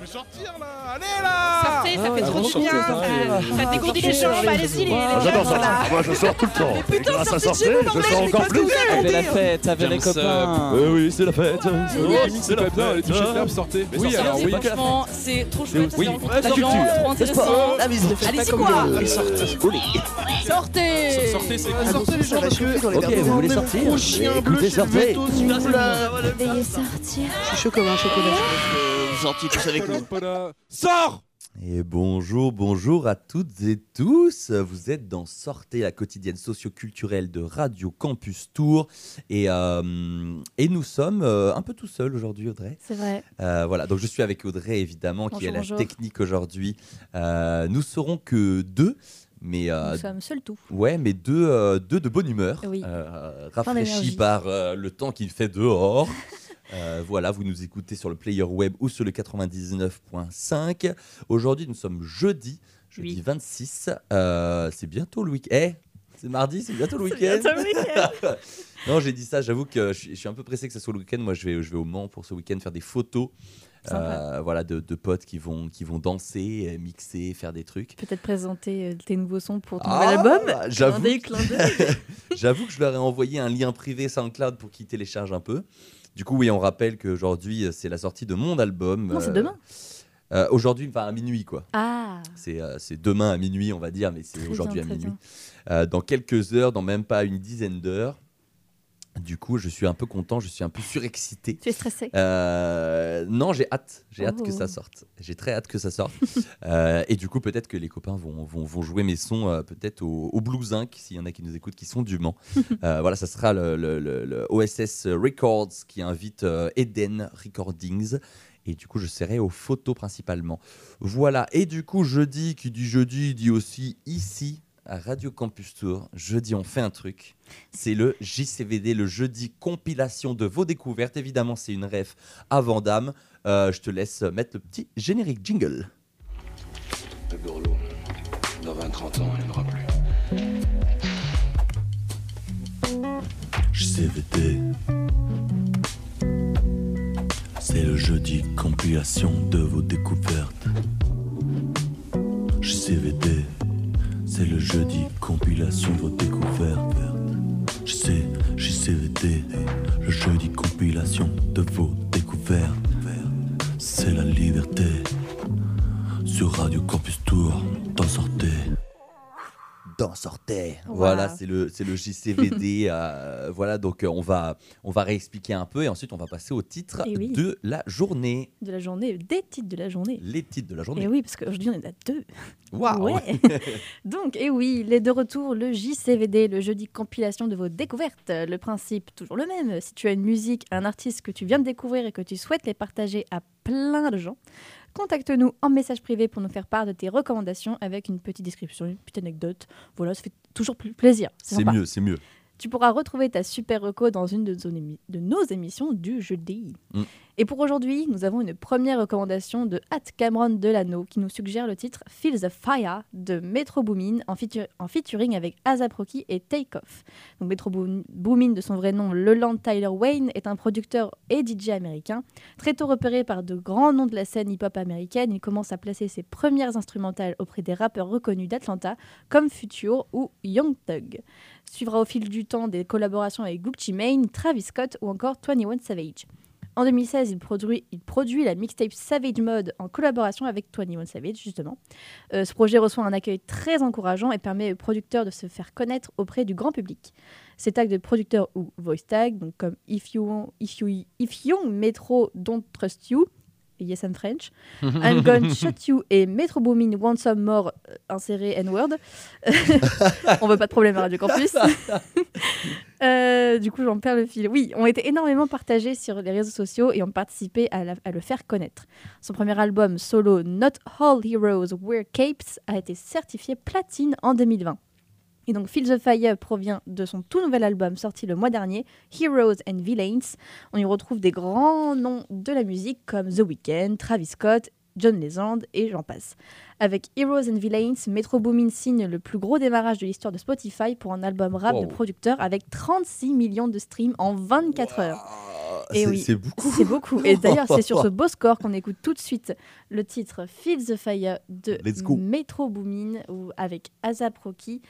Je vais sortir là Allez là Sortez, ça fait Ah, trop du bien. sortez, Ça, ça dégourdit les jambes. Allez-y, les, les Ah, J'adore ça. Moi, je sors tout le temps. putain, grâce à sortez de chez vous, je sors mais encore plus. Avec la fête, avec les ça. copains. Oui, c'est la fête. Oui, c'est pas bien, les ferme, sortez. Oui, alors c'est oui. la Franchement, c'est trop chouette. oui, c'est la trop intéressant. Ah mais fais Allez-y, quoi. Sortez Sortez, c'est Ah, Sortez les gens parce que... Ok, vous voulez sortir Écoutez, sortez. Veuillez sortir. Je suis chaud comme un chocolat. Vous sortiez tous avec nous. Sors Et bonjour, bonjour à toutes et tous. Vous êtes dans Sortez, la quotidienne socioculturelle de Radio Campus Tour. Et, euh, et nous sommes euh, un peu tout seuls aujourd'hui, Audrey. C'est vrai. Euh, voilà, donc je suis avec Audrey, évidemment, qui est la bonjour. technique aujourd'hui. Euh, nous serons que deux. Mais euh, Nous sommes seuls tout. Ouais, mais deux, euh, deux de bonne humeur, Oui. euh, rafraîchis par euh, le temps qu'il fait dehors. Euh, voilà, vous nous écoutez sur le player web ou sur le 99.5. Aujourd'hui, nous sommes jeudi, jeudi Oui. 26. Euh, c'est bientôt le week-end. Eh, c'est mardi, c'est bientôt le week-end. week-end. non, j'ai dit ça, j'avoue que je suis, je suis un peu pressé que ce soit le week-end. Moi, je vais, je vais au Mans pour ce week-end faire des photos. Euh, voilà, de, de potes qui vont, qui vont danser, mixer, faire des trucs. Peut-être présenter tes nouveaux sons pour ton Ah, nouvel album. Clin J'avoue. J'avoue que je leur ai envoyé un lien privé SoundCloud pour qu'ils téléchargent un peu. Du coup, oui, on rappelle qu'aujourd'hui, euh, c'est la sortie de mon album. Non, c'est euh, demain. euh, aujourd'hui, enfin à minuit, quoi. Ah, C'est euh, demain à minuit, on va dire, mais c'est aujourd'hui à minuit. Euh, dans quelques heures, dans même pas une dizaine d'heures. Du coup, je suis un peu content, je suis un peu surexcité. Tu es stressé? Euh, non, j'ai hâte. J'ai hâte que Oh. ça sorte. J'ai très hâte que ça sorte. Euh, et du coup, peut-être que les copains vont, vont, vont jouer mes sons euh, peut-être au, au Blue Zinc, s'il y en a qui nous écoutent, qui sont du Mans. Voilà, ça sera le, le- le- le OSS Records qui invite Eden Recordings. Et du coup, je serai aux photos principalement. Voilà. Et du coup, jeudi, qui dit jeudi, dit aussi ici, à Radio Campus Tour. Jeudi, on fait un truc. C'est le JCVD, le jeudi compilation de vos découvertes. Évidemment, c'est une ref à Vandame. Euh, je te laisse mettre le petit générique jingle. Le Bourlot, dans 20-30 ans, il n'y en aura plus. JCVD. C'est le jeudi compilation de vos découvertes. JCVD. C'est le jeudi compilation de vos découvertes. JC, JCVD. Le jeudi compilation de vos découvertes. C'est la liberté. Sur Radio Campus Tour, t'en sortez. D'en sortait. Wow. Voilà, c'est le, c'est le JCVD. euh, voilà, donc euh, on va, on va réexpliquer un peu et ensuite on va passer au titre Eh oui. de la journée. de la journée, des titres de la journée. Les titres de la Et journée. oui, parce qu'aujourd'hui on est à deux. Waouh Ouais. Donc, et oui, les de retour, le JCVD, le jeudi compilation de vos découvertes. Le principe, toujours le même. Si tu as une musique, un artiste que tu viens de découvrir et que tu souhaites les partager à plein de gens, contacte-nous en message privé pour nous faire part de tes recommandations avec une petite description, une petite anecdote. Voilà, ça fait toujours plus plaisir. C'est mieux, c'est mieux. Tu pourras retrouver ta super reco dans une de, nos émi- de nos émissions du jeudi. Mm. Et pour aujourd'hui, nous avons une première recommandation de Hat Cameron Delano qui nous suggère le titre Feel the Fire de Metro Boomin en, featu- en featuring avec ASAP Rocky et Takeoff. Donc Metro Boom- Boomin, de son vrai nom Leland Tyler Wayne, est un producteur et DJ américain. Très tôt repéré par de grands noms de la scène hip-hop américaine, il commence à placer ses premières instrumentales auprès des rappeurs reconnus d'Atlanta comme Future ou Young Thug. Suivra au fil du temps des collaborations avec Gucci Mane, Travis Scott ou encore 21 Savage. En 2016, il produit, la mixtape Savage Mode en collaboration avec 21 Savage, justement. Euh, ce projet reçoit un accueil très encourageant et permet aux producteurs de se faire connaître auprès du grand public. Ces tags de producteurs ou voice tags, donc comme If You, if you, if Young Metro Don't Trust You, Yes I'm French, I'm Gonna Shut You et Metro Boomin Want Some More euh, inséré N-word. On veut pas de problème à Radio Campus. Euh, du coup, j'en perds le fil. Oui, ont été énormément partagés sur les réseaux sociaux et ont participé à, la- à le faire connaître. Son premier album solo Not All Heroes Wear Capes a été certifié platine en 2020. Et donc Feel the Fire provient de son tout nouvel album sorti le mois dernier, Heroes and Villains. On y retrouve des grands noms de la musique comme The Weeknd, Travis Scott John Legend et j'en passe. Avec Heroes and Villains, Metro Boomin signe le plus gros démarrage de l'histoire de Spotify pour un album rap de producteur avec 36 millions de streams en 24 heures. Et c'est- oui, C'est beaucoup. C'est beaucoup. Et d'ailleurs, c'est sur ce beau score qu'on écoute tout de suite le titre Feel the Fire de. Metro Boomin ou avec Azap Rocky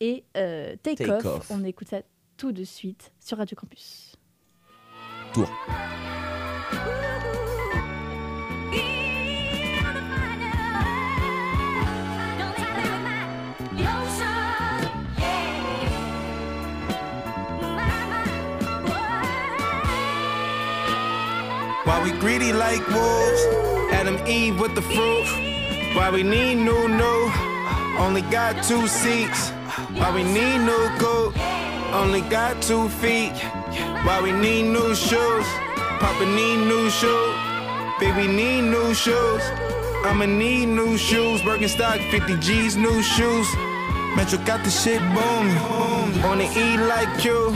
et euh, Take, Take Off. Off. On écoute ça tout de suite sur Radio Campus. Tour. Why we greedy like wolves? Adam Eve with the fruit. Why we need new new? Only got two seats. Why we need new coat? Only got two feet. Why we need new shoes? Papa need new shoes. Baby need new shoes. I'ma need new shoes. Birkenstock 50 G's new shoes. Metro got the shit booming. Wanna eat like you.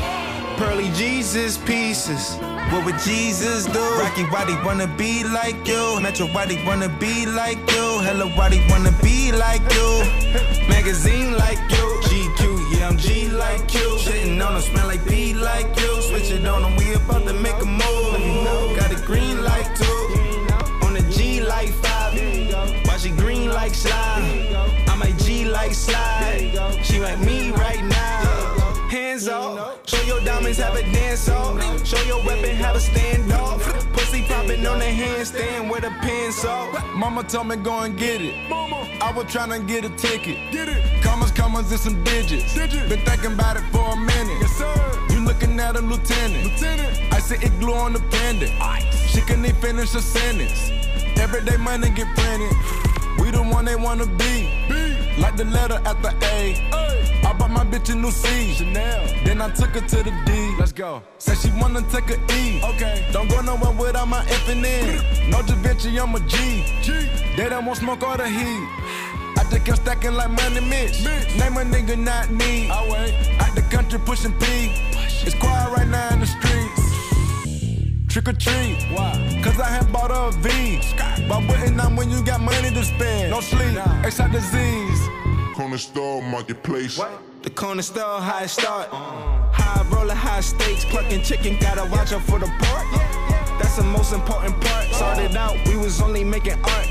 Pearly Jesus pieces. What would Jesus do? Rocky Waddy wanna be like you. Metro Waddy wanna be like you. Hello Waddy wanna be like you. Magazine like you. G like you. Shitting on them, smell like B like you. Switch it on them, we about to make a move. Got a green light too. On the G like five. Why she green like slime? I'm a G like slide. She like me right now. Hands off. Show your diamonds, have a dance off. Show your weapon, have a standoff. Pussy popping on the handstand with a pencil. Mama told me go and get it. I was trying to get a ticket. Get it. Commas, commas, and some digits. Been thinking about it for a minute. Yes, sir. You looking at a lieutenant. Lieutenant. I see it glue on the pendant. She can't even finish a sentence. Everyday money get printed. We the one they wanna be. Like the letter at the A. I bought my bitch a new C. Chanel. Then I took her to the D. Let's go. Said she wanna take a E. Okay. Don't go nowhere without my F and N. No Da Vinci, I'm a G. G. They don't want smoke or the heat. I just kept stacking like money Mitch. Name a nigga not me. I wait. Out the country pushing P. It's quiet right now in the streets. Trick or treat. Why? Cause I had bought a V. But waiting on when you got money to spend. No sleep. Extra disease. Corner store, marketplace. The corner store, high start. Uh. High roller, high stakes. Clucking chicken, gotta watch out for the pork. That's the most important part. Uh. Started out, we was only making art.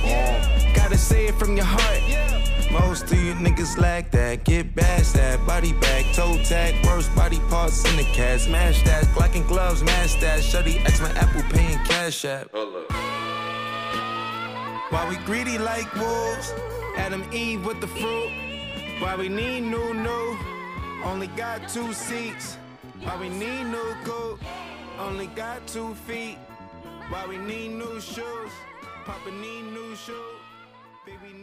Gotta say it from your heart. Most of you niggas lack that. Get past that. Body bag, toe tag, worst body parts in the cat. Smash that. Glock and gloves, mash that. Shutty X my Apple paying cash app. Why we greedy like wolves? Adam Eve with the fruit. Why we need new new? Only got two seats. Why we need new coat? Only got two feet. Why we need new shoes? Papa need new shoes. Baby need new shoes.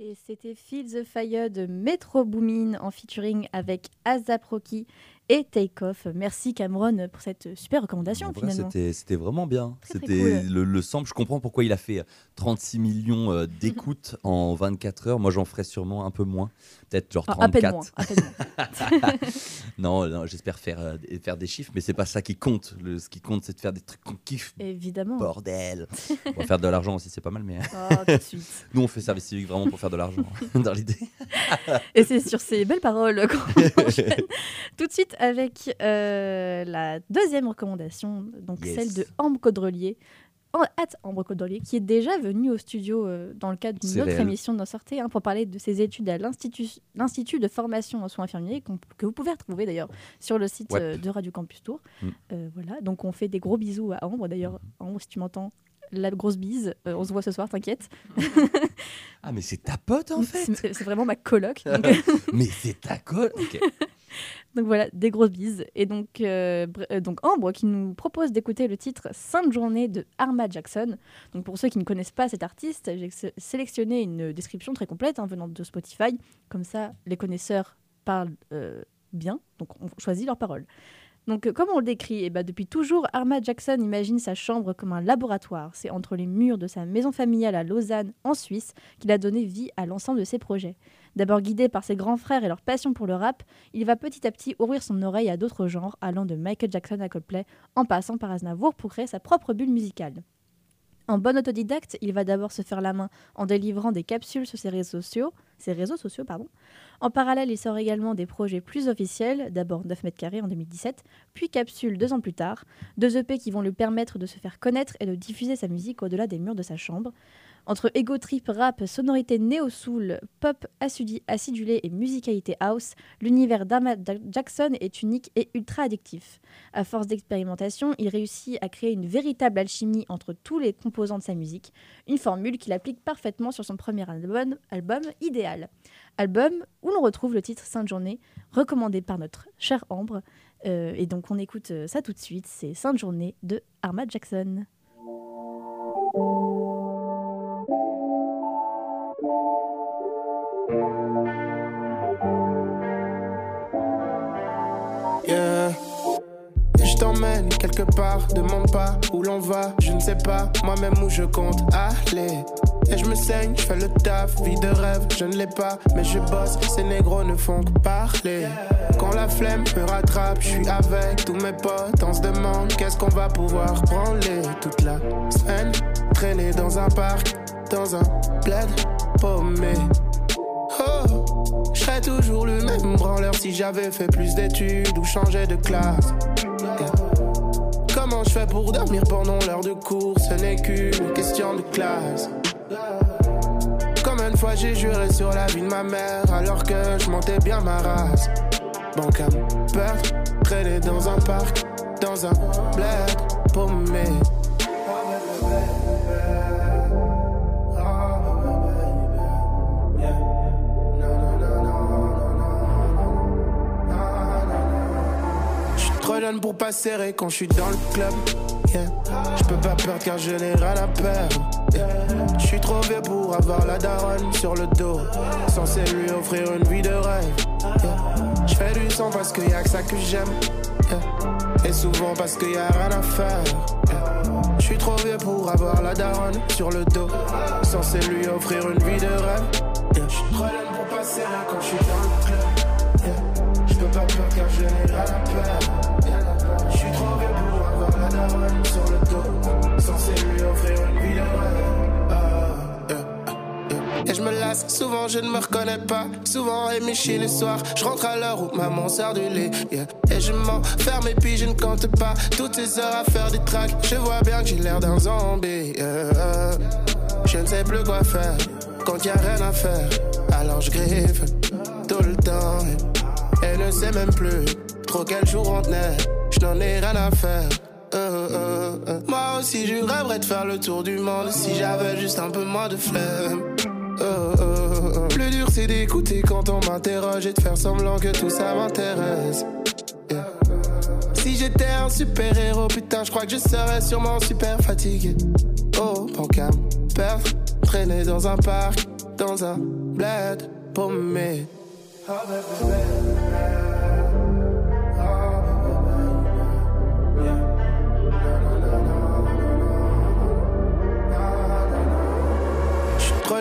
Et c'était Feel the Fire de Metro Boomin en featuring avec Azap Rocky et Take Off. Merci Cameron pour cette super recommandation vrai, finalement. c'était c'était vraiment bien. C'était cool. le, le sample. Je comprends pourquoi il a fait 36 millions euh, d'écoutes en 24 heures. Moi, j'en ferais sûrement un peu moins. Peut-être genre Ah, à peine 34. moins, à peine moins. non, non, j'espère faire, euh, faire des chiffres, mais c'est pas ça qui compte. Le, ce qui compte, c'est de faire des trucs qu'on kiffe. Évidemment. Bordel. On va faire de l'argent aussi, c'est pas mal, mais. Oh, tout de suite. Nous, on fait service civique vraiment pour faire de l'argent, dans l'idée. Et c'est sur ces belles paroles qu'on enchaîne tout de suite avec euh, la deuxième recommandation, donc Yes. celle de Ambre Caudrelier. Ambre Caudrelier, qui est déjà venue au studio euh, dans le cadre d'une autre réel. émission de nos sorties hein, pour parler de ses études à l'Institut de formation en soins infirmiers, que vous pouvez retrouver d'ailleurs sur le site Ouais. euh, de Radio Campus Tour. Mm. Voilà, donc on fait des gros bisous à Ambre. D'ailleurs, Ambre, si tu m'entends, la grosse bise, euh, on se voit ce soir, t'inquiète. Ah, mais c'est ta pote en fait C'est vraiment ma coloc. donc- Mais c'est ta colle Ok. Donc voilà, des grosses bises. Et donc, euh, euh, donc Ambre qui nous propose d'écouter le titre Sainte Journée de Arma Jackson. Donc pour ceux qui ne connaissent pas cet artiste, j'ai sé- sélectionné une description très complète hein, venant de Spotify. Comme ça, les connaisseurs parlent euh, bien, donc on choisit leurs paroles. Donc, comme on le décrit, eh ben, depuis toujours, Arma Jackson imagine sa chambre comme un laboratoire. C'est entre les murs de sa maison familiale à Lausanne, en Suisse, qu'il a donné vie à l'ensemble de ses projets. D'abord guidé par ses grands frères et leur passion pour le rap, il va petit à petit ouvrir son oreille à d'autres genres, allant de Michael Jackson à Coldplay, en passant par Aznavour pour créer sa propre bulle musicale. En bon autodidacte, il va d'abord se faire la main en délivrant des capsules sur ses réseaux sociaux, ses réseaux. En parallèle, il sort également des projets plus officiels, d'abord 9 mètres carrés en 2017, puis Capsule deux ans plus tard, deux EP qui vont lui permettre de se faire connaître et de diffuser sa musique au-delà des murs de sa chambre. Entre ego trip, rap, sonorité néo-soul, pop acidulé et musicalité house, l'univers d'Arma Jackson est unique et ultra addictif. À force d'expérimentation, il réussit à créer une véritable alchimie entre tous les composants de sa musique, une formule qu'il applique parfaitement sur son premier album, album Idéal. Album où l'on retrouve le titre Sainte Journée, recommandé par notre chère Ambre. Euh, et donc on écoute euh, ça tout de suite, c'est Sainte Journée de Arma Jackson. Quelque part, demande pas où l'on va, je ne sais pas moi-même où je compte aller. Et je me saigne, je fais le taf, vie de rêve, je ne l'ai pas, mais je bosse, ces négros ne font que parler. Quand la flemme me rattrape, je suis avec tous mes potes, on se demande qu'est-ce qu'on va pouvoir branler toute la semaine. Traîner dans un parc, dans un bled paumé. Oh, je serais toujours le même branleur si j'avais fait plus d'études ou changé de classe. Comment je fais pour dormir pendant l'heure de cours Ce n'est qu'une question de classe. Combien de fois j'ai juré sur la vie de ma mère alors que je montais bien ma race? Bon, comme peur, traîner dans un parc, dans un bled paumé. Jeune pour pas serrer quand je suis dans le club. Je peux pas perdre car je n'ai rien à perdre. Yeah. Je suis trop vieux pour avoir la daronne sur le dos. Censé lui offrir une vie de rêve. Yeah. Je fais du son parce qu'il y a que ça que j'aime. Et souvent parce qu'il y a rien à faire. Je suis trop vieux pour avoir la daronne sur le dos. Censé lui offrir une vie de rêve. Je jeune pour pas serrer quand je dans le club. Car je n'ai rien à perdre. Je suis trop vieux pour avoir la sur le dos. Censé lui offrir une vie de Ah, yeah, yeah. Et je me lasse, souvent je ne me reconnais pas. Souvent éméché le soir, je rentre à l'heure où maman sort du yeah. Et je m'enferme et puis je ne compte pas. Toutes ces heures à faire des tracks Je vois bien que j'ai l'air d'un zombie. Je ne sais plus quoi faire. Quand y a rien à faire. Alors je griffe tout le temps Et ne sais même plus trop quel jour on tenait je ai rien à faire. Euh, euh, euh. Moi aussi, je rêverais de faire le tour du monde si j'avais juste un peu moins de flemme. Le dur, c'est d'écouter quand on m'interroge et de faire semblant que tout ça m'intéresse. Si j'étais un super héros, putain, je crois que je serais sûrement super fatigué. Oh, bon calme, perdre, traîner dans un parc, dans un bled paumé. Trop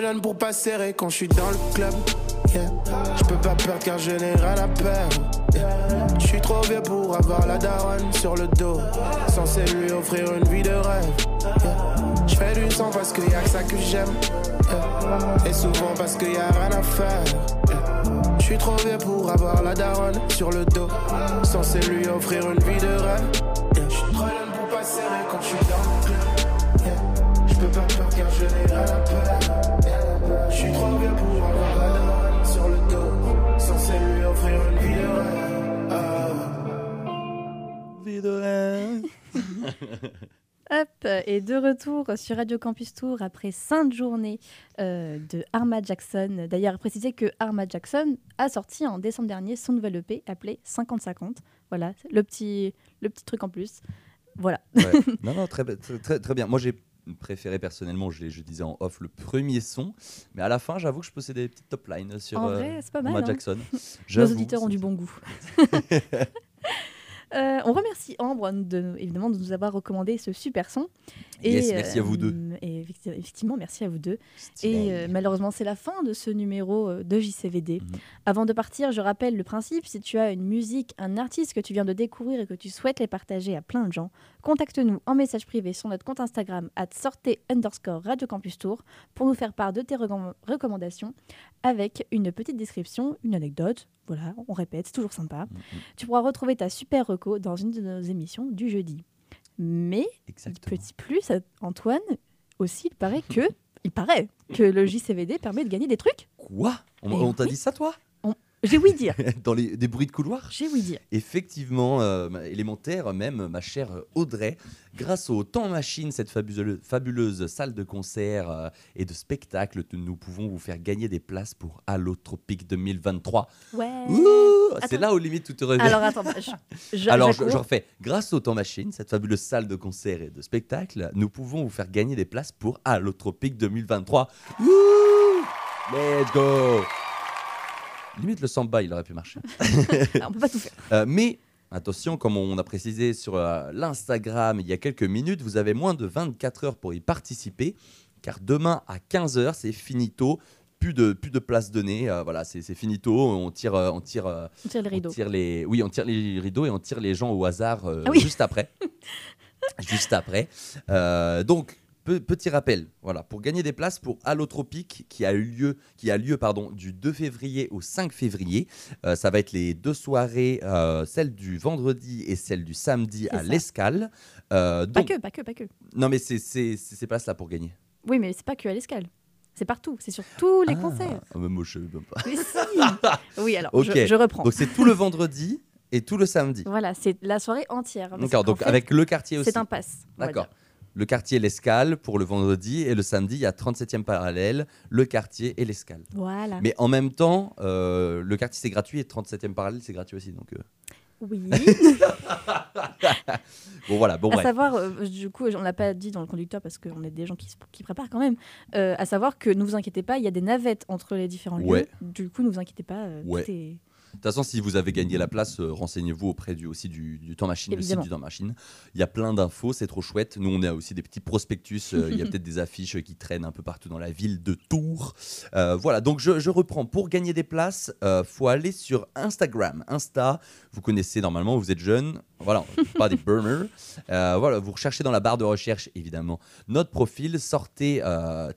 jeune pour pas serrer quand je suis dans le club. Je peux pas perdre car je n'ai rien à perdre. Je suis trop vieux pour avoir la daronne sur le dos. Censé lui offrir une vie de rêve. Yeah. Je fais du sang parce qu'il y a que ça que j'aime. Et souvent parce qu'il y a rien à faire. Je suis trop vieux pour avoir la daronne sur le dos. Censé lui offrir une vie de rêve. Je suis trop jeune pour pas serrer quand je suis dans le club. Je peux pas perdre car je n'ai rien à perdre. Je suis trop vieux pour avoir la daronne sur le dos. Censé lui offrir une vie de rêve. Ah. Vie de rêve. Hop, et de retour sur Radio Campus Tour après Sainte Journée euh, de Arma Jackson. D'ailleurs, préciser que Arma Jackson a sorti en décembre dernier son nouvel EP appelé 50-50. Voilà, le petit, le petit truc en plus. Voilà. Ouais. Non, non, très, très, très, bien. Moi, j'ai préféré personnellement, je, je, disais en off, le premier son. Mais à la fin, j'avoue que je possédais des petites top lines sur en vrai, mal, Arma hein. Jackson. Nos auditeurs ont du bon goût. Euh, on remercie Ambre de, évidemment de nous avoir recommandé ce super son. Et, yes, merci à vous deux. Et c'est- effectivement, merci à vous deux. Stylé. Et euh, malheureusement, c'est la fin de ce numéro euh, de JCVD. Mhm. Avant de partir, je rappelle le principe si tu as une musique, un artiste que tu viens de découvrir et que tu souhaites les partager à plein de gens, contacte-nous en message privé sur notre compte Instagram at sortez underscore Radio Campus Tour pour nous faire part de tes recomm- recommandations avec une petite description, une anecdote. Voilà, on répète, c'est toujours sympa. Mhm. Tu pourras retrouver ta super reco dans une de nos émissions du jeudi. Mais Exactement. Petit plus, Antoine, aussi, il paraît que, il paraît que le JCVD permet de gagner des trucs. Quoi? On, Mais on t'a oui. dit ça, toi? J'ai oui dire. Dans les, des bruits de couloir J'ai oui dire. Effectivement, euh, élémentaire, même ma chère Audrey, grâce au Temps Machine, cette fabuleuse, fabuleuse salle de concert euh, et de spectacle, nous pouvons vous faire gagner des places pour Allo Tropique 2023. Ouais. C'est là où limite tout te revient. Alors attends, je, je- Alors, je, refais. Grâce au Temps Machine, cette fabuleuse salle de concert et de spectacle, nous pouvons vous faire gagner des places pour Allotropique 2023. Wouh Let's go Limite le samba, il aurait pu marcher. On peut pas tout faire. Euh, mais attention, comme on a précisé sur euh, l'Instagram il y a quelques minutes, vous avez moins de 24 heures pour y participer, car demain à 15h, c'est finito. Plus de, plus de place donnée, euh, voilà, c'est finito. On tire, euh, on tire, euh, On tire les on rideaux. tire les, oui, on tire les rideaux et on tire les gens au hasard Ah oui. juste après. juste après. Donc, pe- petit rappel, voilà, pour gagner des places pour Allotropique qui a eu lieu, qui a lieu pardon, du 2 février au 5 février. Euh, ça va être les deux soirées, euh, celle du vendredi et celle du samedi à l'Escale. Euh, Pas que, pas que, pas que. non, mais c'est ces places-là pour gagner. Oui, mais c'est pas que à l'escale. C'est partout. C'est sur tous les Ah, concerts. ah, mais moi, je sais même pas. Mais si Oui, alors, je- reprends. Donc, c'est tout le vendredi et tout le samedi. Voilà, c'est la soirée entière. D'accord, donc fait, avec le quartier aussi. C'est un pass. D'accord. Le quartier L'Escale pour le vendredi et le samedi, il y a 37e parallèle, le quartier et l'Escale. Voilà. Mais en même temps, euh, le quartier c'est gratuit et 37e parallèle c'est gratuit aussi. Donc, euh, Oui. bon voilà, bon à bref. savoir, euh, du coup, on l'a pas dit dans le conducteur parce qu'on est des gens qui, préparent quand même. euh, à savoir que ne vous inquiétez pas, il y a des navettes entre les différents Ouais. lieux. Du coup, ne vous inquiétez pas. euh, Ouais. tout est- De toute façon, si vous avez gagné la place, euh, renseignez-vous auprès du, aussi du, du Temps Machine, le site du Temps Machine. Il y a plein d'infos, c'est trop chouette. Nous, on a aussi des petits prospectus. euh, il y a peut-être des affiches qui traînent un peu partout dans la ville de Tours. Euh, voilà, donc je, je reprends. Pour gagner des places, euh, faut aller sur Instagram. Insta, vous connaissez normalement, vous êtes jeune. Voilà, pas des burners. Voilà, vous recherchez dans la barre de recherche, évidemment, notre profil. Sortez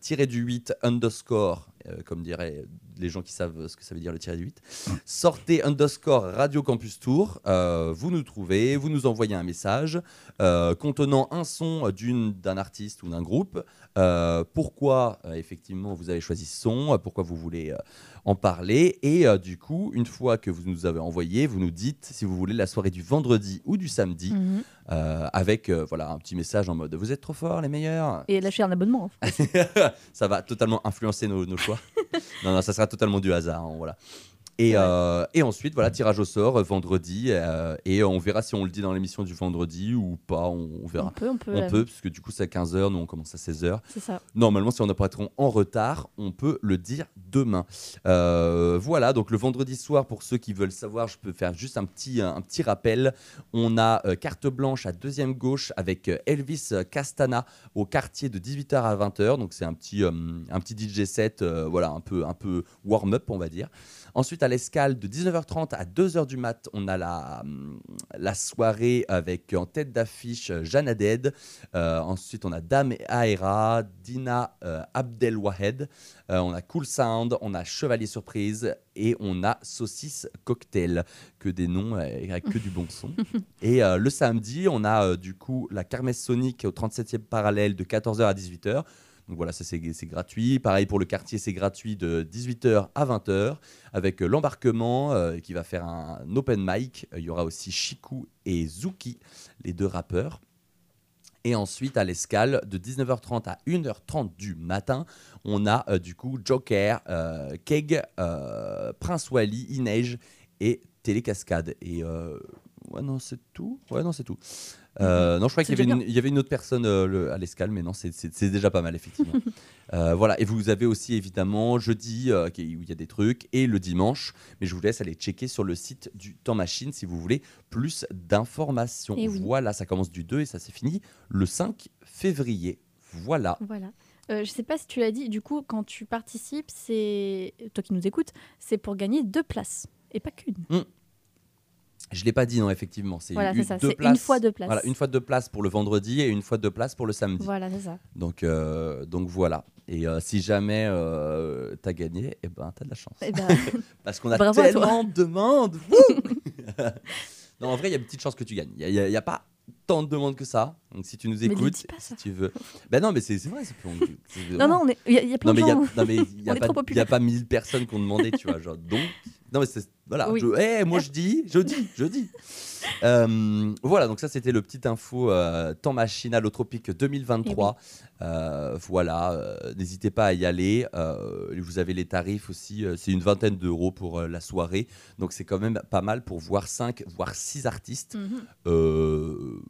tiré du 8 underscore, euh, comme diraient les gens qui savent ce que ça veut dire le tiré du 8. Sortez underscore Radio Campus Tour. Euh, vous nous trouvez, vous nous envoyez un message euh, contenant un son d'une- d'un artiste ou d'un groupe. Euh, pourquoi euh, effectivement vous avez choisi ce son, pourquoi vous voulez euh, en parler. Et euh, du coup, une fois que vous nous avez envoyé, vous nous dites si vous voulez la soirée du vendredi ou du samedi Mhm. euh, avec euh, voilà un petit message en mode vous êtes trop forts les meilleurs. Et lâcher un abonnement. ça va totalement influencer nos, nos choix. Non, non, ça sera totalement du hasard. hein, voilà. Et, euh, et ensuite, voilà, tirage au sort euh, vendredi. euh, et on verra si on le dit dans l'émission du vendredi ou pas. On, on verra. On peut, on peut. On peut, parce que du coup, c'est à 15h. Nous, on commence à 16h. C'est ça. Normalement, si on apparaîtront en retard, on peut le dire demain. Voilà, donc le vendredi soir, pour ceux qui veulent savoir, je peux faire juste un petit, un, petit rappel. On a carte blanche à deuxième gauche avec Elvis Castana au quartier de 18h à 20h. Donc c'est un petit, un petit DJ set, voilà, un peu, un peu warm-up, on va dire. Ensuite, à l'escale de 19h30 à 2h du mat, on a la, hum, la soirée avec en tête d'affiche euh, Jeanne Aded. Euh, ensuite, on a Dame Aera, Dina euh, Abdelwahed. Euh, on a Cool Sound, on a Chevalier Surprise et on a Saucisse Cocktail. Que des noms euh, avec que du bon son. et euh, le samedi, on a euh, du coup la Kermesse Sonic au 37e parallèle de 14h à 18h. Donc voilà, ça c'est gratuit. Pareil pour le quartier, c'est gratuit de 18h à 20h avec euh, l'embarquement euh, qui va faire un open mic. Euh, Il y aura aussi Chiku et Zuki, les deux rappeurs. Et ensuite, à l'escale, de 19h30 à 1h30 du matin, on a du coup Joker, Keg, Prince Wally, Inej et Télécascade. Et ouais, non, c'est tout. Ouais, non, c'est tout. Euh, non, je crois qu'il y, avait une- il y avait une autre personne euh, le- à l'escale, mais non, c'est- déjà pas mal, effectivement. Euh, voilà, et vous avez aussi évidemment jeudi où il y a des trucs et le dimanche, mais je vous laisse aller checker sur le site du Temps Machine si vous voulez plus d'informations. Oui. Voilà, ça commence du 2 et ça s'est fini le 5 février. Voilà. Voilà. euh, je sais pas si tu l'as dit, du coup, quand tu participes, c'est toi qui nous écoutes, c'est pour gagner deux places et pas qu'une. Je l'ai pas dit, non, effectivement. C'est Voilà, une, fois deux places. Voilà, une fois deux places pour le vendredi et une fois deux places pour le samedi. Voilà, c'est ça. Donc, euh, donc voilà. Et euh, si jamais euh, t'as gagné, eh ben t'as de la chance. Eh ben, Parce qu'on a tellement de demandes. Non, en vrai, il y a une petite chance que tu gagnes. Il n'y a, pas tant de demandes que ça. Donc si tu nous ne écoutes, si tu veux. Ben non, mais c'est vrai. c'est- Non, non, on est- il y, a- il y a plein non, de il y a, gens. non, mais il y a est pas 1000 personnes qui ont demandé, tu vois. Genre, donc, non, mais c'est. Voilà. Oui. je- eh, moi, je dis, je dis, je dis. Euh, voilà, donc ça, c'était le petit info euh, temps machine à tropique 2023. Euh, voilà, euh, n'hésitez pas à y aller. Vous avez les tarifs aussi. c'est une vingtaine d'euros pour la soirée. Donc, c'est quand même pas mal pour voir 5, voire 6 artistes. Mhm. Euh,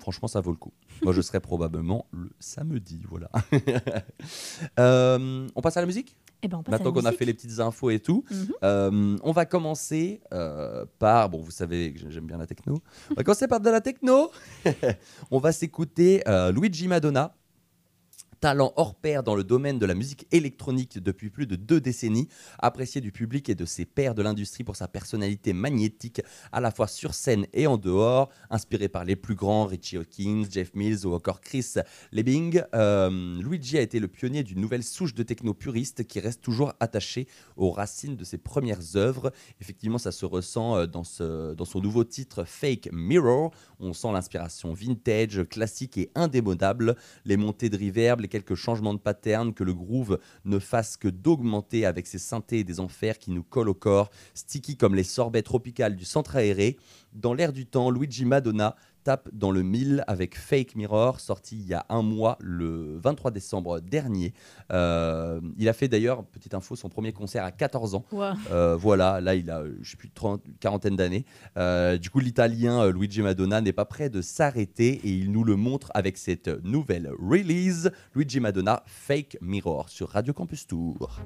franchement, ça vaut le coup. Moi, je serai probablement le samedi. Voilà. On passe à la musique? Eh ben, on Maintenant qu'on a fait les petites infos et tout, Mhm. euh, on va commencer euh, par. Bon, vous savez que j'aime bien la techno. On va commencer par de la techno. on va s'écouter euh, Luigi Madonna. Talent hors pair dans le domaine de la musique électronique depuis plus de deux décennies, apprécié du public et de ses pairs de l'industrie pour sa personnalité magnétique à la fois sur scène et en dehors, inspiré par les plus grands Richie Hawkins, Jeff Mills ou encore Chris Lebing. euh, Luigi a été le pionnier d'une nouvelle souche de techno puriste qui reste toujours attachée aux racines de ses premières œuvres. Effectivement, ça se ressent euh, dans, ce, dans son nouveau titre Fake Mirror. On sent l'inspiration vintage, classique et indémodable, les montées de reverb, quelques changements de pattern, que le groove ne fasse que d'augmenter avec ses synthés et des enfers qui nous collent au corps, sticky comme les sorbets tropicales du centre aéré. Dans l'air du temps, Luigi Madonna tape dans le mille avec Fake Mirror, sorti il y a un mois, le 23 décembre dernier. Euh, il a fait d'ailleurs, petite info, son premier concert à 14 ans. Wow. Euh, voilà, là il a, je sais plus, 30, quarantaine d'années. Euh, du coup, l'italien Luigi Madonna n'est pas prêt de s'arrêter et il nous le montre avec cette nouvelle release, Luigi Madonna Fake Mirror sur Radio Campus Tour.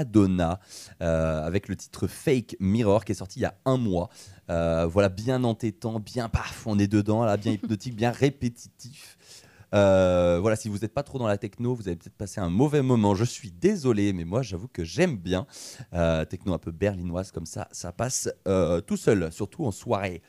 Madonna euh, avec le titre Fake Mirror qui est sorti il y a un mois. Euh, voilà, bien entêtant, bien paf, on est dedans, là, bien hypnotique, bien répétitif. Euh, voilà, si vous n'êtes pas trop dans la techno, vous avez peut-être passé un mauvais moment. Je suis désolé, mais moi, j'avoue que j'aime bien. Euh, techno un peu berlinoise comme ça, ça passe euh, tout seul, surtout en soirée.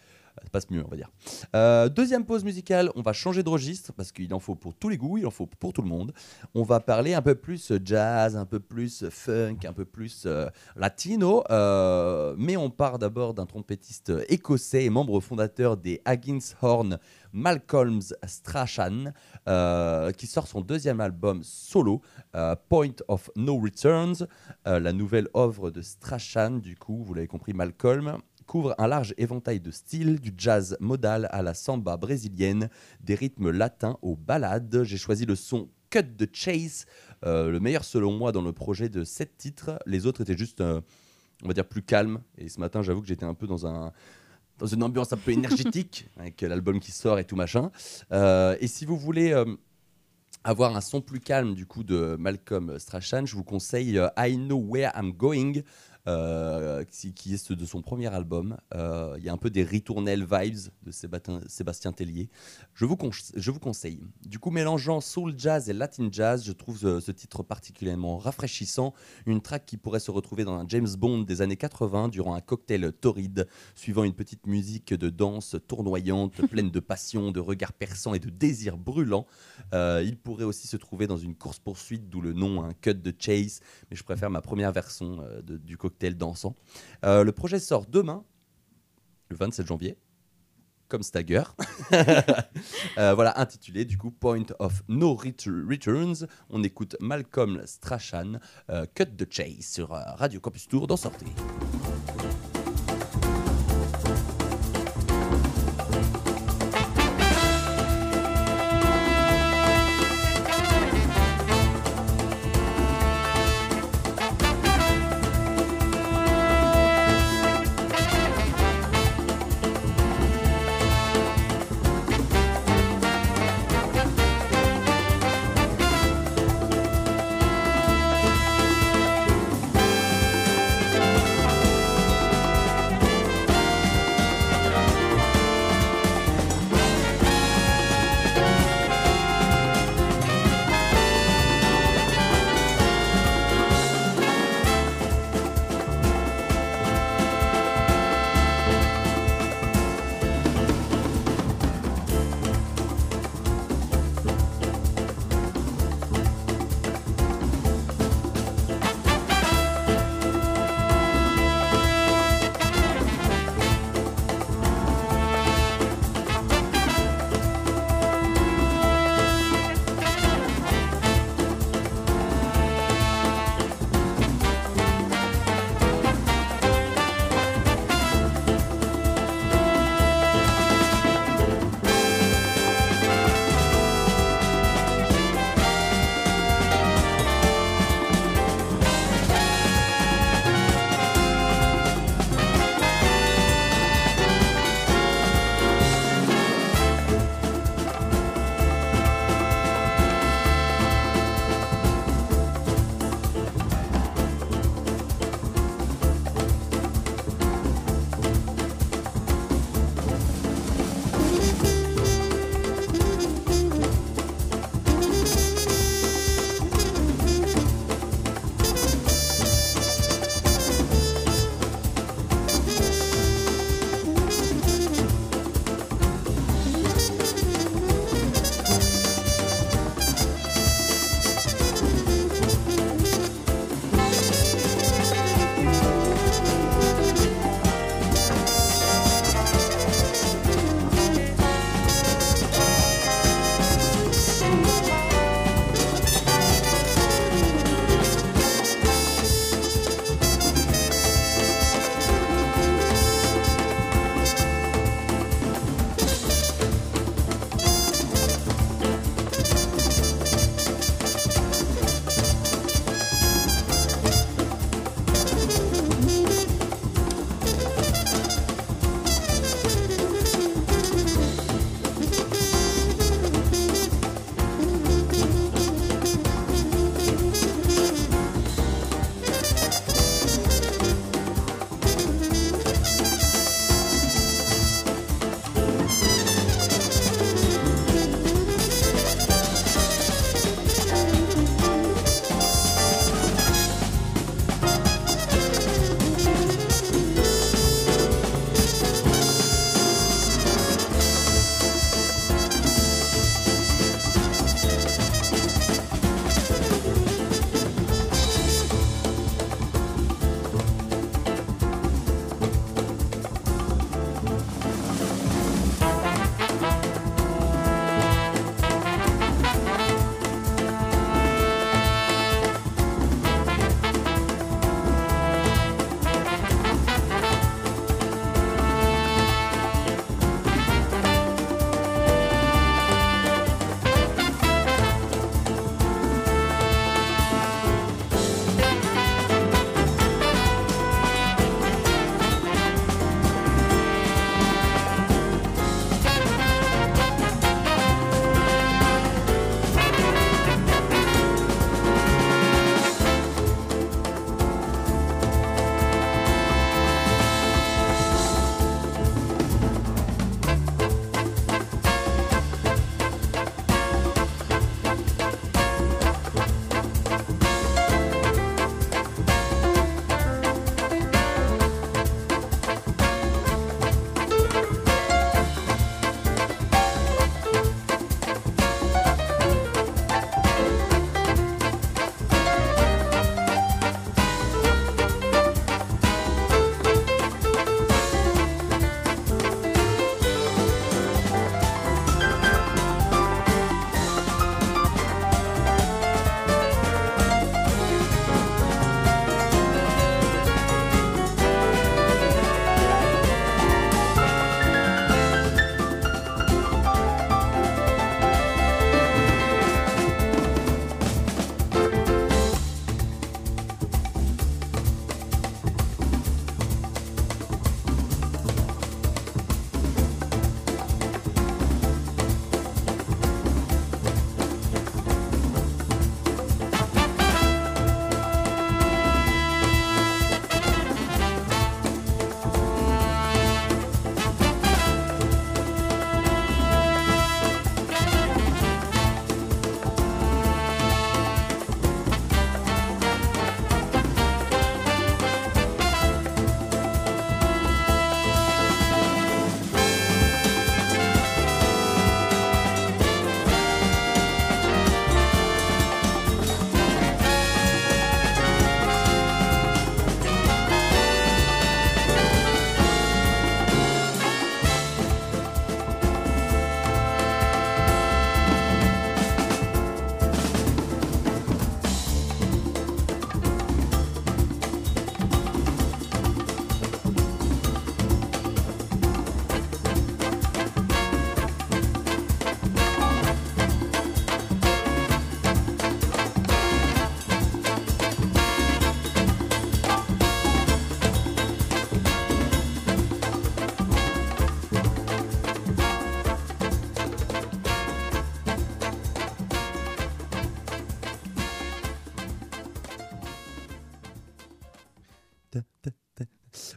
Ça passe mieux, on va dire. Euh, deuxième pause musicale, on va changer de registre parce qu'il en faut pour tous les goûts, il en faut pour tout le monde. On va parler un peu plus jazz, un peu plus funk, un peu plus euh, latino. euh, mais on part d'abord d'un trompettiste écossais et membre fondateur des Haggins Horn, Malcolm Strachan, euh, qui sort son deuxième album solo, euh, Point of No Returns. Euh, la nouvelle œuvre de Strachan, du coup, vous l'avez compris, Malcolm couvre un large éventail de styles, du jazz modal à la samba brésilienne, des rythmes latins aux ballades. J'ai choisi le son Cut the Chase, euh, le meilleur selon moi dans le projet de sept titres. Les autres étaient juste, euh, on va dire, plus calmes. Et ce matin, j'avoue que j'étais un peu dans un dans une ambiance un peu énergétique avec l'album qui sort et tout machin. Euh, et si vous voulez avoir un son plus calme du coup de Malcolm Strachan, je vous conseille I Know Where I'm Going. Euh, qui, qui est ce de son premier album. Euh, Il y a un peu des ritournelles vibes de Sébastien, Sébastien Tellier. Je vous, con- je vous conseille. Du coup, mélangeant soul jazz et latin jazz, je trouve ce, ce titre particulièrement rafraîchissant. Une track qui pourrait se retrouver dans un James Bond des années 80 durant un cocktail torride, suivant une petite musique de danse tournoyante, pleine de passion, de regards perçants et de désirs brûlants. Euh, il pourrait aussi se trouver dans une course-poursuite, d'où le nom, un cut de chase, mais je préfère ma première version euh, de- du cocktail dansant. Euh, le projet sort demain, le 27 janvier, comme Stagger. Euh, voilà, intitulé du coup Point of No Ret- Returns. On écoute Malcolm Strachan, euh, Cut the Chase sur Radio Campus Tour dans Sortez.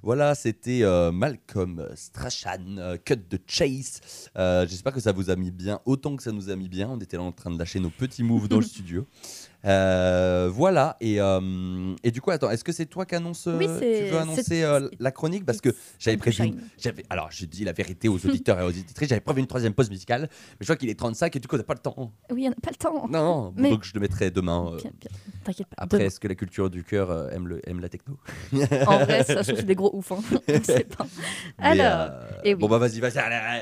Voilà, c'était euh, Malcolm Strachan, euh, Cut de Chase. Euh, J'espère que ça vous a mis bien, autant que ça nous a mis bien. On était là en train de lâcher nos petits moves dans le studio. Euh, voilà, et, euh, et du coup, attends, est-ce que c'est toi qui annonce Oui, euh, Tu veux annoncer euh, la chronique? Parce que j'avais prévu. j'avais- Alors, je dis la vérité aux auditeurs et aux auditrices, j'avais prévu une troisième pause musicale, mais je vois qu'il est 35 et du coup, on n'a pas le temps. Oui, on n'a pas le temps. Non, Mais- donc je le mettrai demain. T'inquiète pas. après, est-ce que la culture du cœur aime, le, aime la techno? En vrai, ça trouve, c'est des gros ouf. hein. On sait pas. Alors, euh, eh oui. Bon, bah vas-y, vas-y.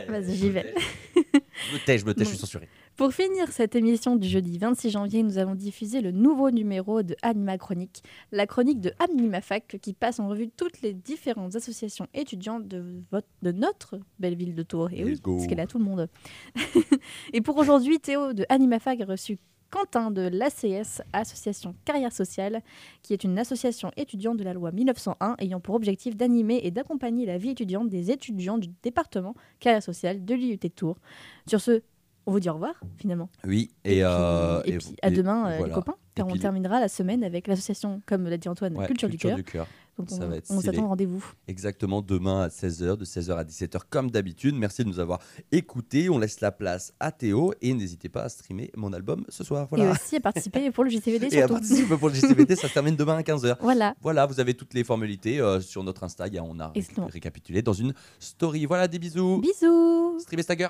Vas-y, j'y vais. Je me tais, je me tais, je suis censuré. Pour finir cette émission du jeudi 26 janvier, nous avons diffusé le nouveau numéro de Anima Chronique, la chronique de AnimaFac qui passe en revue toutes les différentes associations étudiantes de, votre, de notre belle ville de Tours. Et oui, parce qu'elle a tout le monde. Et pour aujourd'hui, Théo de AnimaFac a reçu Quentin de l'ACS, Association Carrière Sociale, qui est une association étudiante de la loi 1901 ayant pour objectif d'animer et d'accompagner la vie étudiante des étudiants du département Carrière Sociale de l'IUT de Tours. Sur ce, on vous dit au revoir finalement. Oui, et, euh, et, puis à demain euh, voilà. les copains, car Et on puis- terminera la semaine avec l'association, comme l'a dit Antoine, Ouais, Culture, du Cœur. Donc Ça on, va être on vous attend rendez-vous. Exactement, demain à 16h, de 16h à 17h comme d'habitude. Merci de nous avoir écoutés. On laisse la place à Théo et n'hésitez pas à streamer mon album ce soir. Et Voilà. aussi à participer pour le JCVD Et à surtout. participer pour le JCVT, ça se termine demain à 15h. Voilà. Voilà, vous avez toutes les formalités euh, sur notre Insta. On a récapitulé dans une story. Voilà, des bisous. Bisous. Streamer Stagger.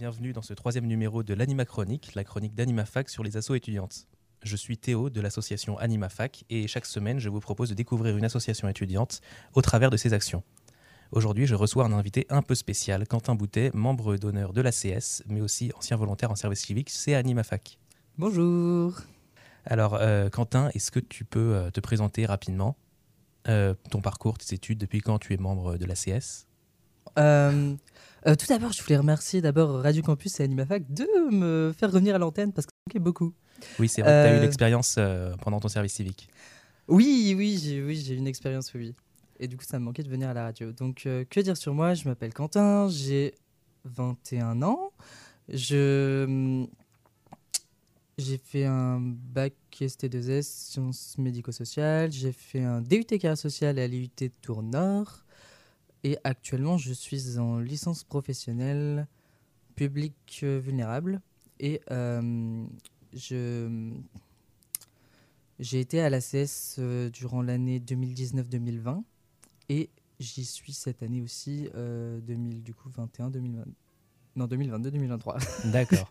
Bienvenue dans ce troisième numéro de l'Anima Chronique, la chronique d'AnimaFac sur les assos étudiantes. Je suis Théo de l'association AnimaFac et chaque semaine je vous propose de découvrir une association étudiante au travers de ses actions. Aujourd'hui, je reçois un invité un peu spécial, Quentin Boutet, membre d'honneur de l'ACS, mais aussi ancien volontaire en service civique, c'est AnimaFac. Bonjour. Alors, euh, Quentin, est-ce que tu peux euh, te présenter rapidement euh, ton parcours, tes études, depuis quand tu es membre de l'ACS Euh, euh, tout d'abord, je voulais remercier d'abord Radio Campus et AnimaFac de me faire revenir à l'antenne parce que ça manquait beaucoup. Oui, c'est vrai que tu as eu Euh, l'expérience pendant ton service civique. Oui, oui, j'ai oui, j'ai une expérience, oui. Et du coup, ça me manquait de venir à la radio. Donc, que dire sur moi? Je m'appelle Quentin, j'ai 21 ans. Je j'ai fait un bac ST2S, sciences médico-sociales. J'ai fait un DUT carrière sociale à l'IUT de Tours Nord. Et actuellement, je suis en licence professionnelle public euh, vulnérable. Et euh, je j'ai été à l'ACS euh, durant l'année 2019-2020 et j'y suis cette année aussi, euh, 2000, du coup 21, 2020, non 2022-2023. D'accord.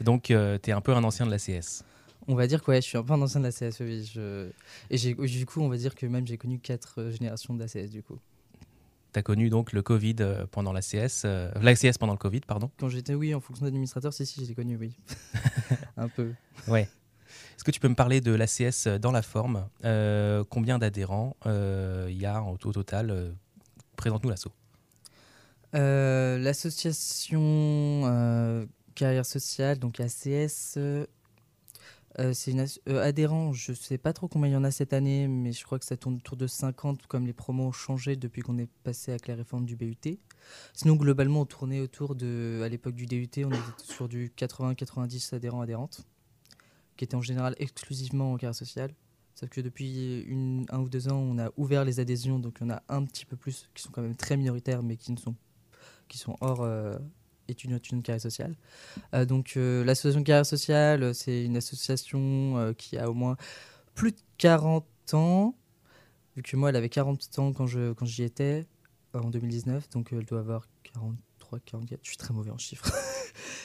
Donc, tu es un peu un ancien de l'ACS. On va dire que ouais, je suis un peu un ancien de oui. Je... Et du coup, on va dire que même j'ai connu quatre euh, générations d'ACS du coup. Tu as connu donc le Covid euh, pendant l'ACS, euh, l'ACS pendant le Covid, pardon. Quand j'étais, oui, en fonction d'administrateur, si, si, je l'ai connu, oui. un peu. Ouais. Est-ce que tu peux me parler de l'ACS dans la forme Euh, Combien d'adhérents euh, il y a au total euh, Présente-nous l'assaut. Euh, L'association euh, carrière sociale, donc ACS, euh, c'est une euh, adhérent. Je sais pas trop combien il y en a cette année, mais je crois que ça tourne autour de 50, comme les promos ont changé depuis qu'on est passé avec la réforme du BUT. Sinon, globalement, on tournait autour de, à l'époque du DUT, on était sur du 80-90 adhérents adhérentes, qui étaient en général exclusivement en carrière sociale. Sauf que depuis un ou deux ans, on a ouvert les adhésions, donc il y en a un petit peu plus qui sont quand même très minoritaires, mais qui ne sont qui sont hors euh, études études de carrière sociale. Euh, donc euh, l'association carrière sociale, euh, c'est une association euh, qui a au moins plus de 40 ans, vu que moi elle avait 40 ans quand je quand j'y étais en 2019, donc elle doit avoir 43, 44. Je suis très mauvais en chiffres.